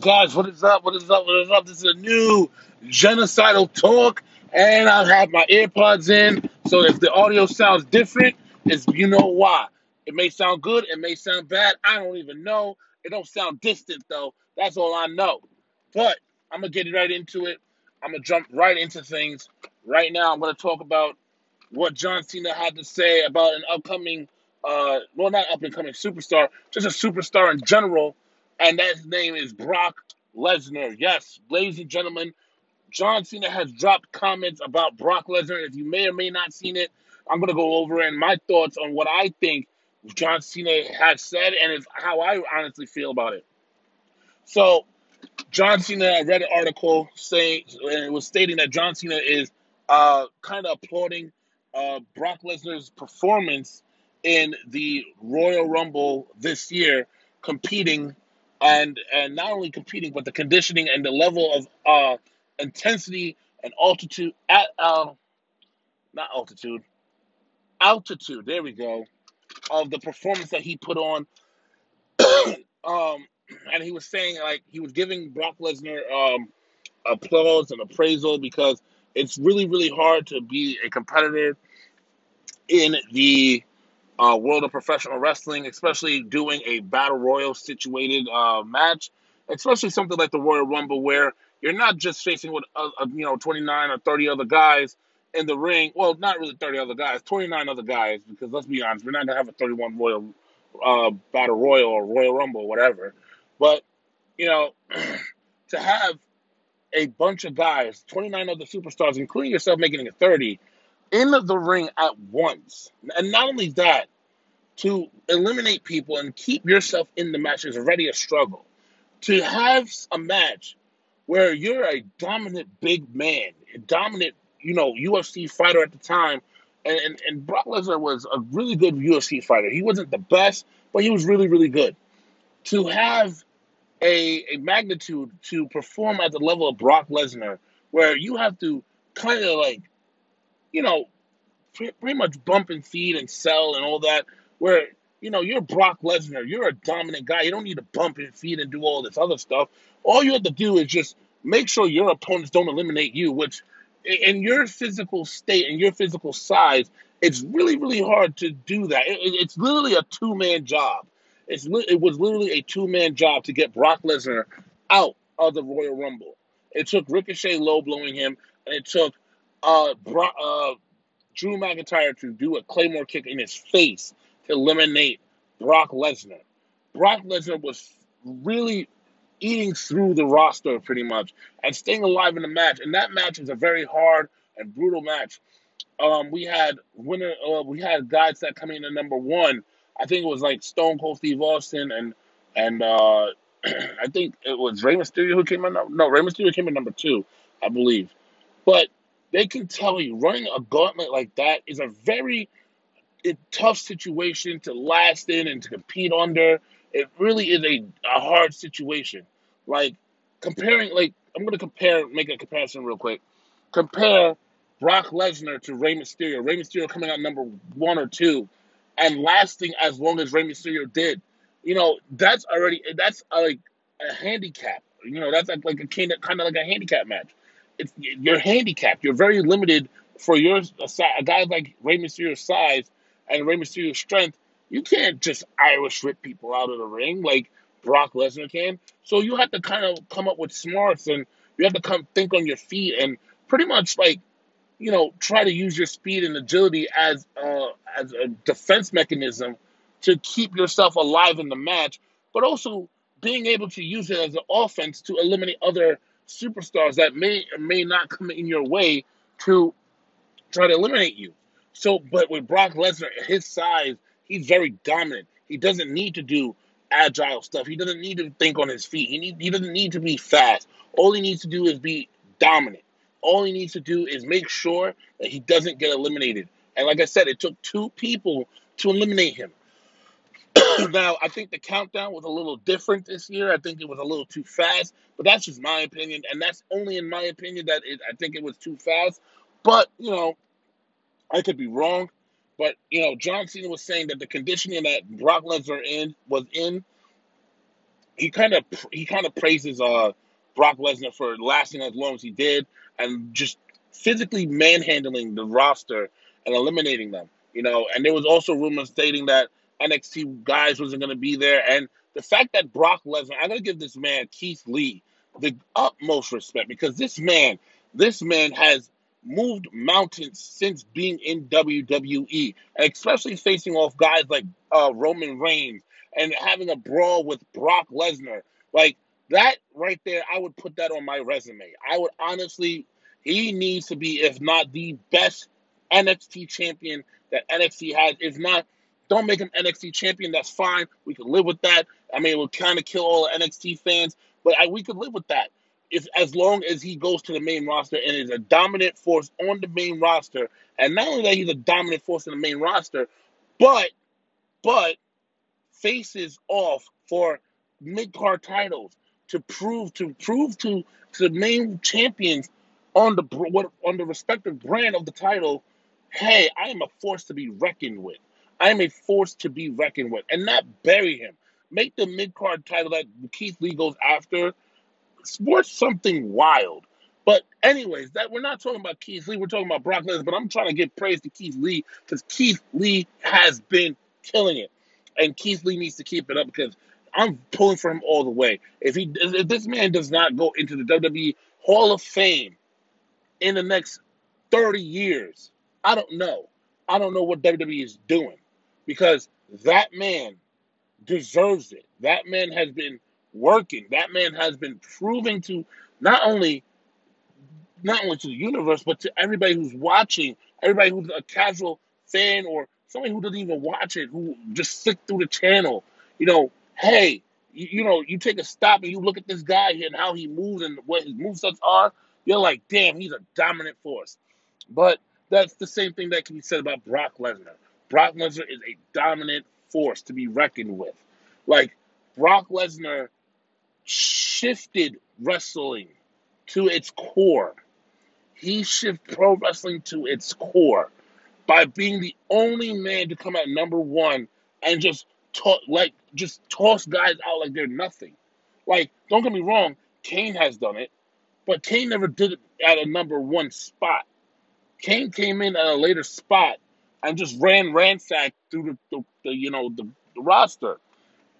Guys, what is up? What is up? What is up? This is a new genocidal talk, and I have my AirPods in. So if the audio sounds different, it's you know why. It may sound good, it may sound bad. I don't even know. It don't sound distant though. That's all I know. But I'm gonna get right into it. I'm gonna jump right into things. Right now, I'm gonna talk about what John Cena had to say about an upcoming, uh, well, not up and coming superstar, just a superstar in general, and that name is Brock Lesnar. Yes, ladies and gentlemen, John Cena has dropped comments about Brock Lesnar. If you may or may not seen it, I'm gonna go over and my thoughts on what I think John Cena has said and is how I honestly feel about it. So John Cena, I read an article saying and it was stating that John Cena is uh, kind of applauding uh, Brock Lesnar's performance in the Royal Rumble this year, competing and and not only competing but the conditioning and the level of uh, intensity and altitude at uh, not altitude altitude. There we go of the performance that he put on. um, and he was saying like he was giving Brock Lesnar um, applause and appraisal because it's really really hard to be a competitor in the uh, world of professional wrestling, especially doing a battle royal situated uh, match, especially something like the Royal Rumble where you're not just facing with uh, uh, you know 29 or 30 other guys in the ring. Well, not really 30 other guys, 29 other guys because let's be honest, we're not gonna have a 31 Royal uh, Battle Royal or Royal Rumble, or whatever. But you know, to have a bunch of guys, 29 other superstars, including yourself, making it 30 in the ring at once, and not only that, to eliminate people and keep yourself in the match is already a struggle. To have a match where you're a dominant big man, a dominant, you know, UFC fighter at the time, and, and, and Brock Lesnar was a really good UFC fighter. He wasn't the best, but he was really, really good. To have a, a magnitude to perform at the level of Brock Lesnar, where you have to kind of like, you know, pre- pretty much bump and feed and sell and all that, where, you know, you're Brock Lesnar, you're a dominant guy. You don't need to bump and feed and do all this other stuff. All you have to do is just make sure your opponents don't eliminate you, which in your physical state and your physical size, it's really, really hard to do that. It- it- it's literally a two man job. It's it was literally a two man job to get Brock Lesnar out of the Royal Rumble. It took Ricochet low blowing him, and it took uh, Bro- uh, Drew McIntyre to do a Claymore kick in his face to eliminate Brock Lesnar. Brock Lesnar was really eating through the roster pretty much and staying alive in the match. And that match is a very hard and brutal match. Um, we had winner, uh, we had guys that coming in at number one. I think it was like Stone Cold Steve Austin and and uh, I think it was Rey Mysterio who came in. No, Rey Mysterio came in number two, I believe. But they can tell you running a gauntlet like that is a very a tough situation to last in and to compete under. It really is a, a hard situation. Like comparing, like I'm gonna compare, make a comparison real quick. Compare Brock Lesnar to Rey Mysterio. Rey Mysterio coming out number one or two, and lasting as long as Rey Mysterio did. You know that's already that's uh, like a handicap. You know that's like a kind of like a handicap match. It's you're handicapped. You're very limited for your a, a guy like Rey Mysterio's size and Rey Mysterio's strength. You can't just Irish whip people out of the ring like Brock Lesnar can. So you have to kind of come up with smarts and you have to come think on your feet and pretty much like you know try to use your speed and agility as uh, as a defense mechanism to keep yourself alive in the match, but also being able to use it as an offense to eliminate other superstars that may or may not come in your way to try to eliminate you. So, but with Brock Lesnar, his size, he's very dominant. He doesn't need to do agile stuff. He doesn't need to think on his feet. He need, he doesn't need to be fast. All he needs to do is be dominant. All he needs to do is make sure that he doesn't get eliminated. And like I said, it took two people to eliminate him. Now, I think the countdown was a little different this year. I think it was a little too fast, but that's just my opinion, and that's only in my opinion that it, I think it was too fast. But you know, I could be wrong, but you know, John Cena was saying that the conditioning that Brock Lesnar in was in he kind of he kind of praises uh Brock Lesnar for lasting as long as he did and just physically manhandling the roster and eliminating them. You know, and there was also rumors stating that NXT guys wasn't going to be there, and the fact that Brock Lesnar, I'm going to give this man Keith Lee the utmost respect because this man, this man has moved mountains since being in WWE, and especially facing off guys like uh, Roman Reigns and having a brawl with Brock Lesnar. Like that right there, I would put that on my resume. I would honestly, he needs to be, if not the best NXT champion that NXT has. If not, don't make him NXT champion. That's fine. We can live with that. I mean, it would kind of kill all NXT fans, but I, we could live with that. If as long as he goes to the main roster and is a dominant force on the main roster, and not only that he's a dominant force in the main roster, but but faces off for mid card titles to prove to prove to to the main champions on the on the respective brand of the title, hey, I am a force to be reckoned with. I am a force to be reckoned with, and not bury him. Make the mid card title that Keith Lee goes after sports something wild. But anyways, that we're not talking about Keith Lee, we're talking about Brock Lesnar. But I'm trying to give praise to Keith Lee because Keith Lee has been killing it, and Keith Lee needs to keep it up because I'm pulling for him all the way. If he if this man does not go into the WWE Hall of Fame in the next 30 years, I don't know. I don't know what WWE is doing because that man deserves it. That man has been working. That man has been proving to not only not only to the universe, but to everybody who's watching, everybody who's a casual fan or somebody who doesn't even watch it, who just sit through the channel. You know, hey, you, you know, you take a stop and you look at this guy here and how he moves and what his movesets are. You're like, damn, he's a dominant force. But that's the same thing that can be said about Brock Lesnar. Brock Lesnar is a dominant force to be reckoned with. Like Brock Lesnar shifted wrestling to its core. He shifted pro wrestling to its core by being the only man to come at number one and just talk like just toss guys out like they're nothing. Like, don't get me wrong, Kane has done it, but Kane never did it at a number one spot. Kane came in at a later spot and just ran ransacked through the, the, the you know the, the roster.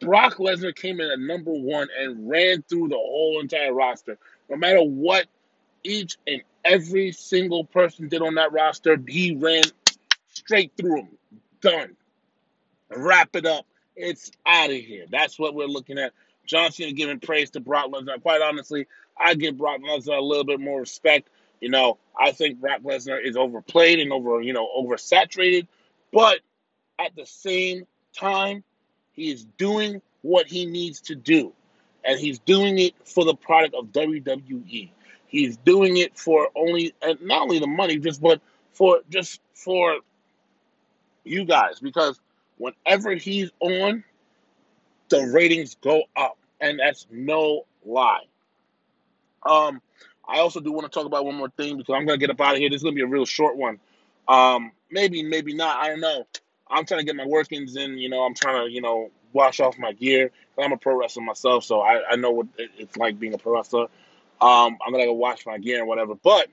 Brock Lesnar came in at number one and ran through the whole entire roster. No matter what each and every single person did on that roster, he ran straight through them. Done. Wrap it up. It's out of here. That's what we're looking at. John Cena giving praise to Brock Lesnar. Quite honestly, I give Brock Lesnar a little bit more respect. You know, I think Brock Lesnar is overplayed and over, you know, oversaturated. But at the same time, he is doing what he needs to do. And he's doing it for the product of WWE. He's doing it for only and not only the money, just but for just for you guys. Because whenever he's on, the ratings go up. And that's no lie. Um, I also do want to talk about one more thing because I'm gonna get up out of here. This is gonna be a real short one. Um, maybe, maybe not. I don't know. I'm trying to get my workings in. You know, I'm trying to, you know, wash off my gear. I'm a pro wrestler myself, so I, I know what it's like being a pro wrestler. Um, I'm gonna go wash my gear and whatever. But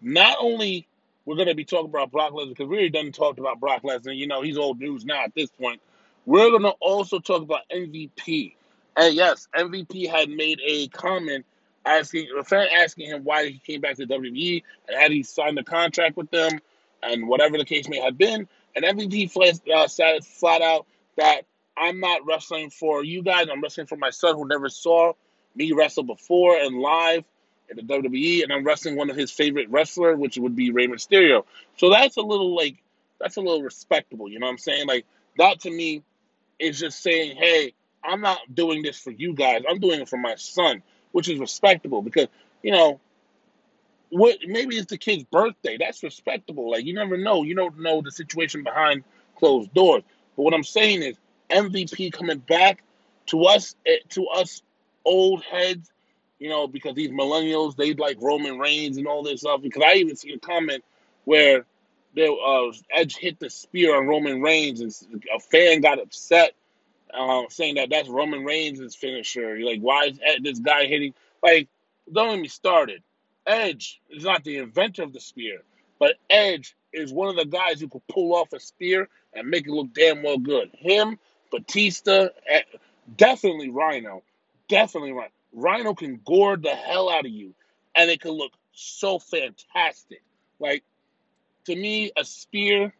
not only we're gonna be talking about Brock Lesnar because we already done talked about Brock Lesnar. You know, he's old news now at this point. We're gonna also talk about MVP. And yes, MVP had made a comment asking a fan asking him why he came back to WWE and had he signed a contract with them and whatever the case may have been. And MVP flat, uh, said flat out that I'm not wrestling for you guys. I'm wrestling for my son who never saw me wrestle before and live in the WWE, and I'm wrestling one of his favorite wrestler, which would be Rey Mysterio. So that's a little like that's a little respectable. You know what I'm saying? Like that to me is just saying, hey, I'm not doing this for you guys. I'm doing it for my son which is respectable because you know what maybe it's the kid's birthday. That's respectable. Like you never know. You don't know the situation behind closed doors. But what I'm saying is MVP coming back to us eh, to us old heads, you know, because these millennials they like Roman Reigns and all this stuff. Because I even see a comment where there uh, Edge hit the spear on Roman Reigns and a fan got upset uh, saying that that's Roman Reigns' finisher. Like, why is this guy hitting? Like, don't get me started. Edge is not the inventor of the spear, but Edge is one of the guys who could pull off a spear and make it look damn well good. Him, Batista, eh, definitely Rhino, definitely Rhino. Rhino can gore the hell out of you, and it can look so fantastic. Like to me, a spear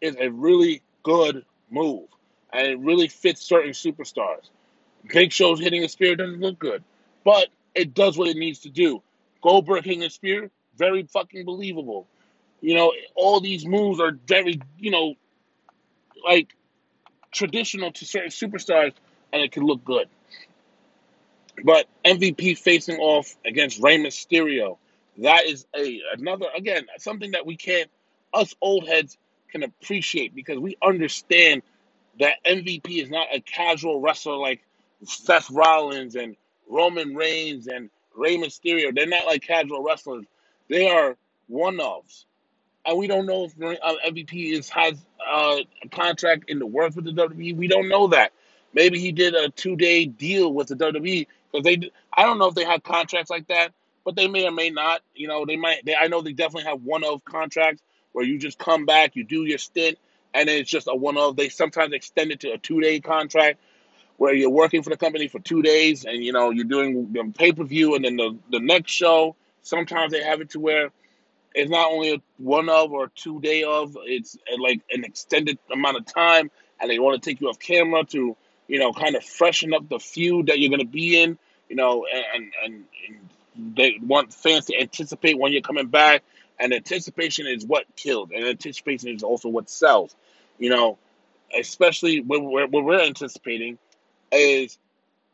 is a really good move, and it really fits certain superstars. Big Show's hitting a spear doesn't look good, but it does what it needs to do. Goldberg hitting a spear, very fucking believable. You know, all these moves are very, you know, like traditional to certain superstars, and it can look good. But MVP facing off against Rey Mysterio, that is a another again something that we can't us old heads can appreciate because we understand that MVP is not a casual wrestler like Seth Rollins and Roman Reigns and Rey Mysterio. They're not like casual wrestlers. They are one ofs. And we don't know if uh, MVP is has uh, a contract in the works with the WWE. We don't know that. Maybe he did a two day deal with the WWE because they. I don't know if they have contracts like that, but they may or may not. You know, they might. They, I know they definitely have one of contracts where you just come back, you do your stint, and it's just a one of. They sometimes extend it to a two day contract where you're working for the company for two days and you know you're doing the pay per view and then the the next show. Sometimes they have it to where it's not only a one of or two day of, it's uh, like an extended amount of time, and they want to take you off camera to you know kind of freshen up the feud that you're going to be in. You know, and, and and they want fans to anticipate when you're coming back, and anticipation is what killed, and anticipation is also what sells. You know, especially when we're, when we're anticipating is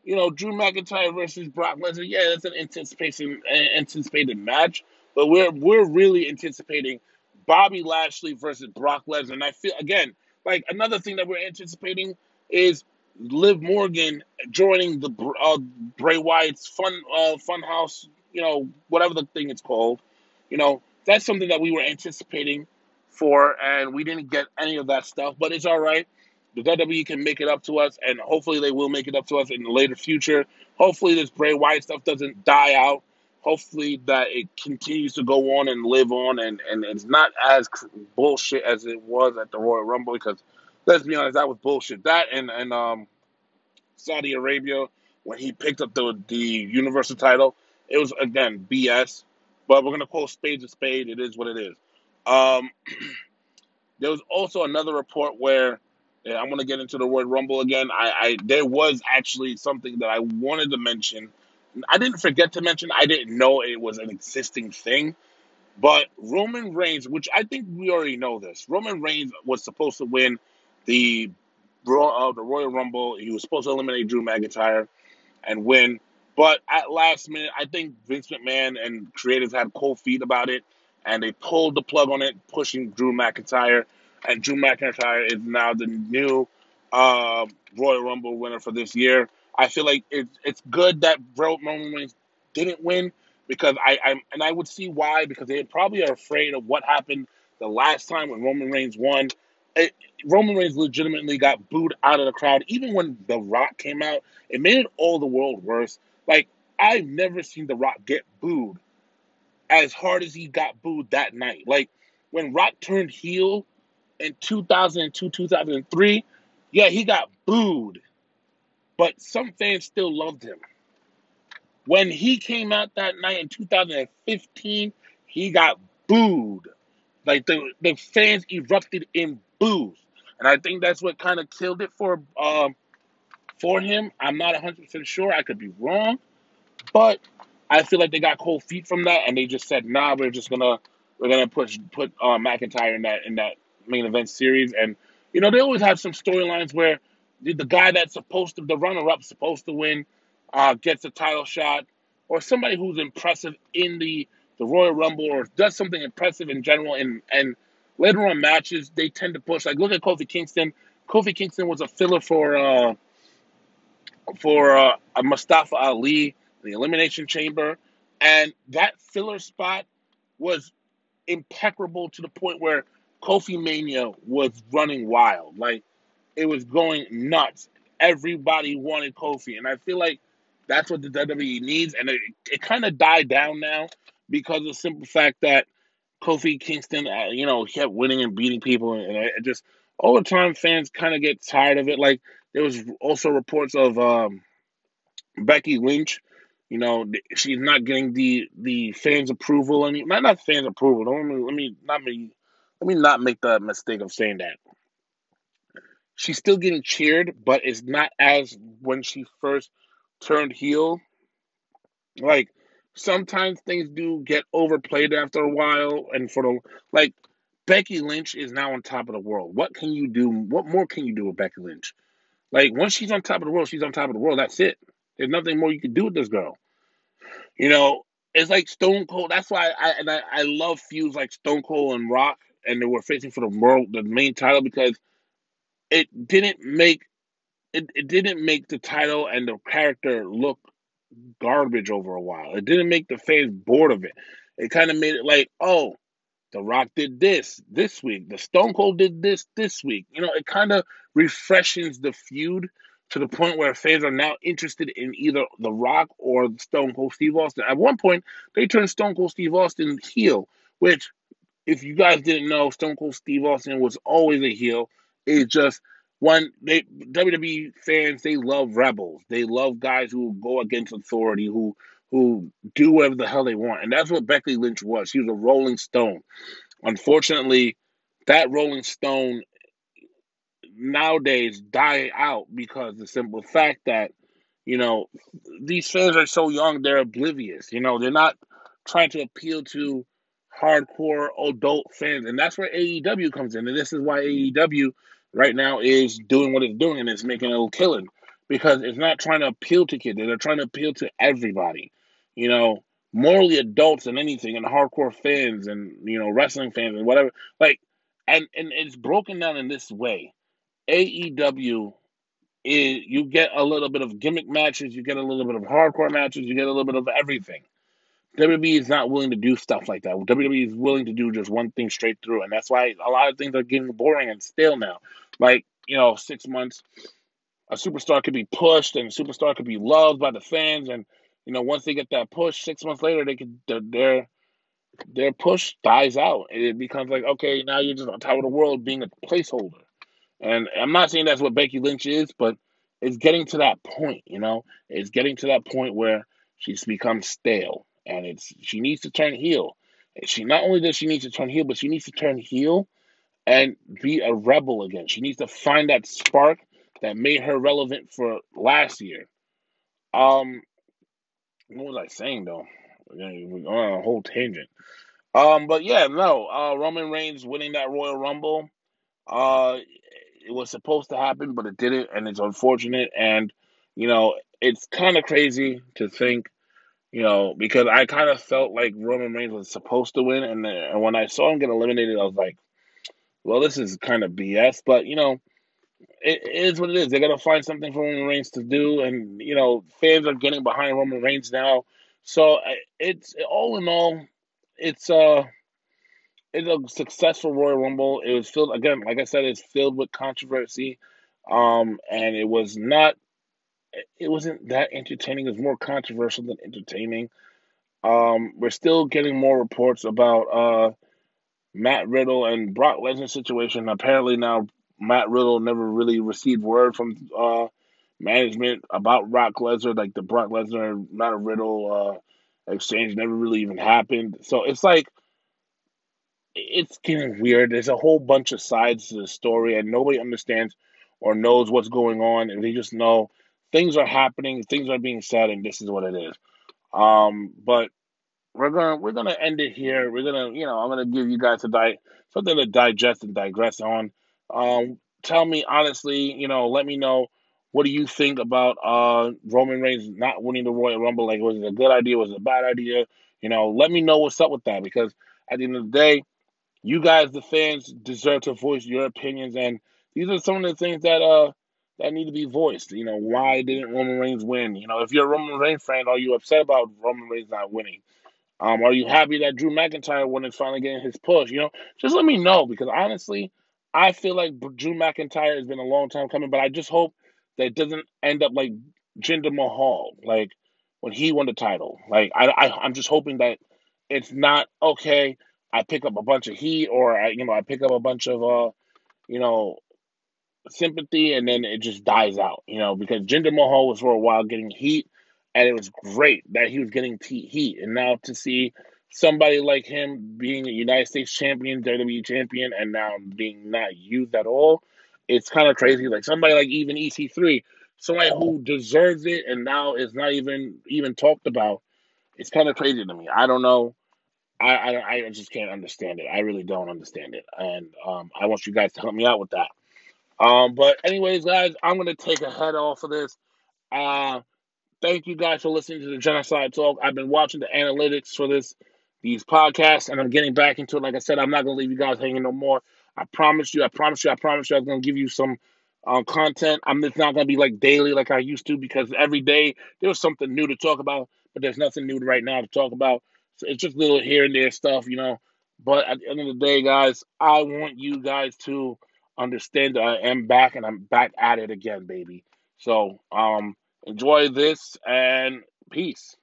you know Drew McIntyre versus Brock Lesnar. Yeah, that's an anticipation anticipated match, but we're we're really anticipating Bobby Lashley versus Brock Lesnar. And I feel again like another thing that we're anticipating is Liv Morgan joining the uh, Bray Wyatt's fun uh, fun house. You know whatever the thing is called. You know that's something that we were anticipating for, and we didn't get any of that stuff. But it's all right. The WWE can make it up to us, and hopefully they will make it up to us in the later future. Hopefully this Bray Wyatt stuff doesn't die out. Hopefully that it continues to go on and live on, and, and it's not as bullshit as it was at the Royal Rumble. Because let's be honest, that was bullshit. That and and um Saudi Arabia when he picked up the the Universal title, it was again BS. But we're gonna call spades a spade. It is what it is. Um, there was also another report where and I'm gonna get into the word Rumble again. I, I there was actually something that I wanted to mention. I didn't forget to mention. I didn't know it was an existing thing. But Roman Reigns, which I think we already know this, Roman Reigns was supposed to win the uh, the Royal Rumble. He was supposed to eliminate Drew McIntyre and win. But at last minute, I think Vince McMahon and creators had cold feet about it, and they pulled the plug on it, pushing Drew McIntyre and Drew McIntyre is now the new uh, Royal Rumble winner for this year. I feel like it's it's good that Roman Reigns didn't win because I, I and I would see why because they probably are afraid of what happened the last time when Roman Reigns won. It, Roman Reigns legitimately got booed out of the crowd. Even when The Rock came out, it made it all the world worse. Like I've never seen The Rock get booed as hard as he got booed that night. Like when Rock turned heel in 2002, 2003, yeah, he got booed, but some fans still loved him. When he came out that night in 2015, he got booed. Like the, the fans erupted in boos. And I think that's what kind of killed it for um, for him. I'm not 100% sure. I could be wrong. But I feel like they got cold feet from that and they just said, "Nah, we're just to we're to push put uh, McIntyre in that in that main event series. And, you know, they always have some storylines where the, the guy that's supposed to, the runner up, supposed to win, uh, gets a title shot, or somebody who's impressive in the, the Royal Rumble or does something impressive in general. And, and later on matches, they tend to push. Like, look at Kofi Kingston. Kofi Kingston was a filler for, uh, for uh, Mustafa Ali, the Elimination Chamber. And that filler spot was impeccable to the point where Kofi Mania was running wild. Like it was going nuts. everybody wanted Kofi, and I feel like that's what the WWE needs, and it, it kind of died down now because of the simple fact that Kofi Kingston, uh, you know, kept winning and beating people, and just over time fans kind of get tired of it. Like there was also reports of um, Becky Lynch. You know, she's not getting the the fans' approval. Mean, not not fans' approval. Don't let me let me not me let me not make the mistake of saying that. She's still getting cheered, but it's not as when she first turned heel. Like sometimes things do get overplayed after a while, and for the like Becky Lynch is now on top of the world. What can you do? What more can you do with Becky Lynch? Like once she's on top of the world, she's on top of the world. That's it. There's nothing more you can do with this girl. You know, it's like Stone Cold. That's why I and I, I love feuds like Stone Cold and Rock, and they were facing for the world, the main title because it didn't make it, it didn't make the title and the character look garbage over a while. It didn't make the fans bored of it. It kind of made it like, oh, The Rock did this this week. The Stone Cold did this this week. You know, it kind of refreshes the feud to the point where fans are now interested in either The Rock or Stone Cold Steve Austin. At one point, they turned Stone Cold Steve Austin heel, which, if you guys didn't know, Stone Cold Steve Austin was always a heel. It's just one they WWE fans they love rebels. They love guys who go against authority, who who do whatever the hell they want. And that's what Becky Lynch was. She was a rolling stone. Unfortunately, that rolling stone nowadays die out because the simple fact that, you know, these fans are so young, they're oblivious. You know, they're not trying to appeal to hardcore adult fans. And that's where AEW comes in. And this is why AEW right now is doing what it's doing and it's making a little killing because it's not trying to appeal to kids. They're trying to appeal to everybody. You know, morally adults and anything and hardcore fans and you know wrestling fans and whatever. Like, and and it's broken down in this way. AEW is you get a little bit of gimmick matches, you get a little bit of hardcore matches, you get a little bit of everything. WWE is not willing to do stuff like that. WWE is willing to do just one thing straight through, and that's why a lot of things are getting boring and stale now. Like you know, six months, a superstar could be pushed, and a superstar could be loved by the fans, and you know, once they get that push, six months later, they could their their push dies out, and it becomes like, okay, now you're just on top of the world being a placeholder. And I'm not saying that's what Becky Lynch is, but it's getting to that point, you know, it's getting to that point where she's become stale and it's she needs to turn heel. She not only does she need to turn heel, but she needs to turn heel and be a rebel again. She needs to find that spark that made her relevant for last year. Um, what was I saying though? We're going on a whole tangent. Um, but yeah, no. Uh, Roman Reigns winning that Royal Rumble. Uh, it was supposed to happen, but it didn't, and it's unfortunate. And you know, it's kind of crazy to think you know, because I kind of felt like Roman Reigns was supposed to win, and, and when I saw him get eliminated, I was like, well, this is kind of BS. But you know, it, it is what it is. They're gonna find something for Roman Reigns to do, and you know, fans are getting behind Roman Reigns now. So it's all in all, it's uh, it's a successful Royal Rumble. It was filled again, like I said, it's filled with controversy, um, and it was not it wasn't that entertaining. It was more controversial than entertaining. Um, we're still getting more reports about uh, Matt Riddle and Brock Lesnar situation. Apparently now Matt Riddle never really received word from uh, management about Brock Lesnar. Like the Brock Lesnar Matt Riddle uh, exchange never really even happened. So it's like it's getting weird. There's a whole bunch of sides to the story, and nobody understands or knows what's going on, and they just know things are happening, things are being said, and this is what it is. Um, but we're gonna we're gonna end it here. We're gonna you know I'm gonna give you guys a di- something to digest and digress on. Um, tell me honestly, you know, let me know what do you think about uh Roman Reigns not winning the Royal Rumble? Like, was it a good idea? Was it a bad idea? You know, let me know what's up with that because at the end of the day, you guys, the fans, deserve to voice your opinions, and these are some of the things that uh that need to be voiced. You know, why didn't Roman Reigns win? You know, if you're a Roman Reigns fan, are you upset about Roman Reigns not winning? Um, are you happy that Drew McIntyre won and finally getting his push? You know, just let me know because honestly, I feel like Drew McIntyre has been a long time coming, but I just hope that it doesn't end up like Jinder Mahal, like when he won the title. Like I, I I'm just hoping that it's not okay. I pick up a bunch of heat, or I, you know, I pick up a bunch of uh, you know, sympathy, and then it just dies out. You know, because Jinder Mahal was for a while getting heat, and it was great that he was getting heat, and now to see somebody like him being a United States champion, WWE champion, and now being not used at all, it's kind of crazy. Like somebody like even EC3, somebody who deserves it, and now is not even even talked about. It's kind of crazy to me. I don't know. I, I I just can't understand it. I really don't understand it, and um, I want you guys to help me out with that. Um, but anyways, guys, I'm gonna take a head off of this. Uh, thank you guys for listening to the Genocide Talk. I've been watching the analytics for this these podcasts, and I'm getting back into it. Like I said, I'm not gonna leave you guys hanging no more. I promise you. I promise you. I promise you. I'm gonna give you some um, content. I'm it's not gonna be like daily like I used to because every day there was something new to talk about, but there's nothing new right now to talk about. It's just little here and there stuff, you know. But at the end of the day, guys, I want you guys to understand that I am back and I'm back at it again, baby. So um enjoy this and peace.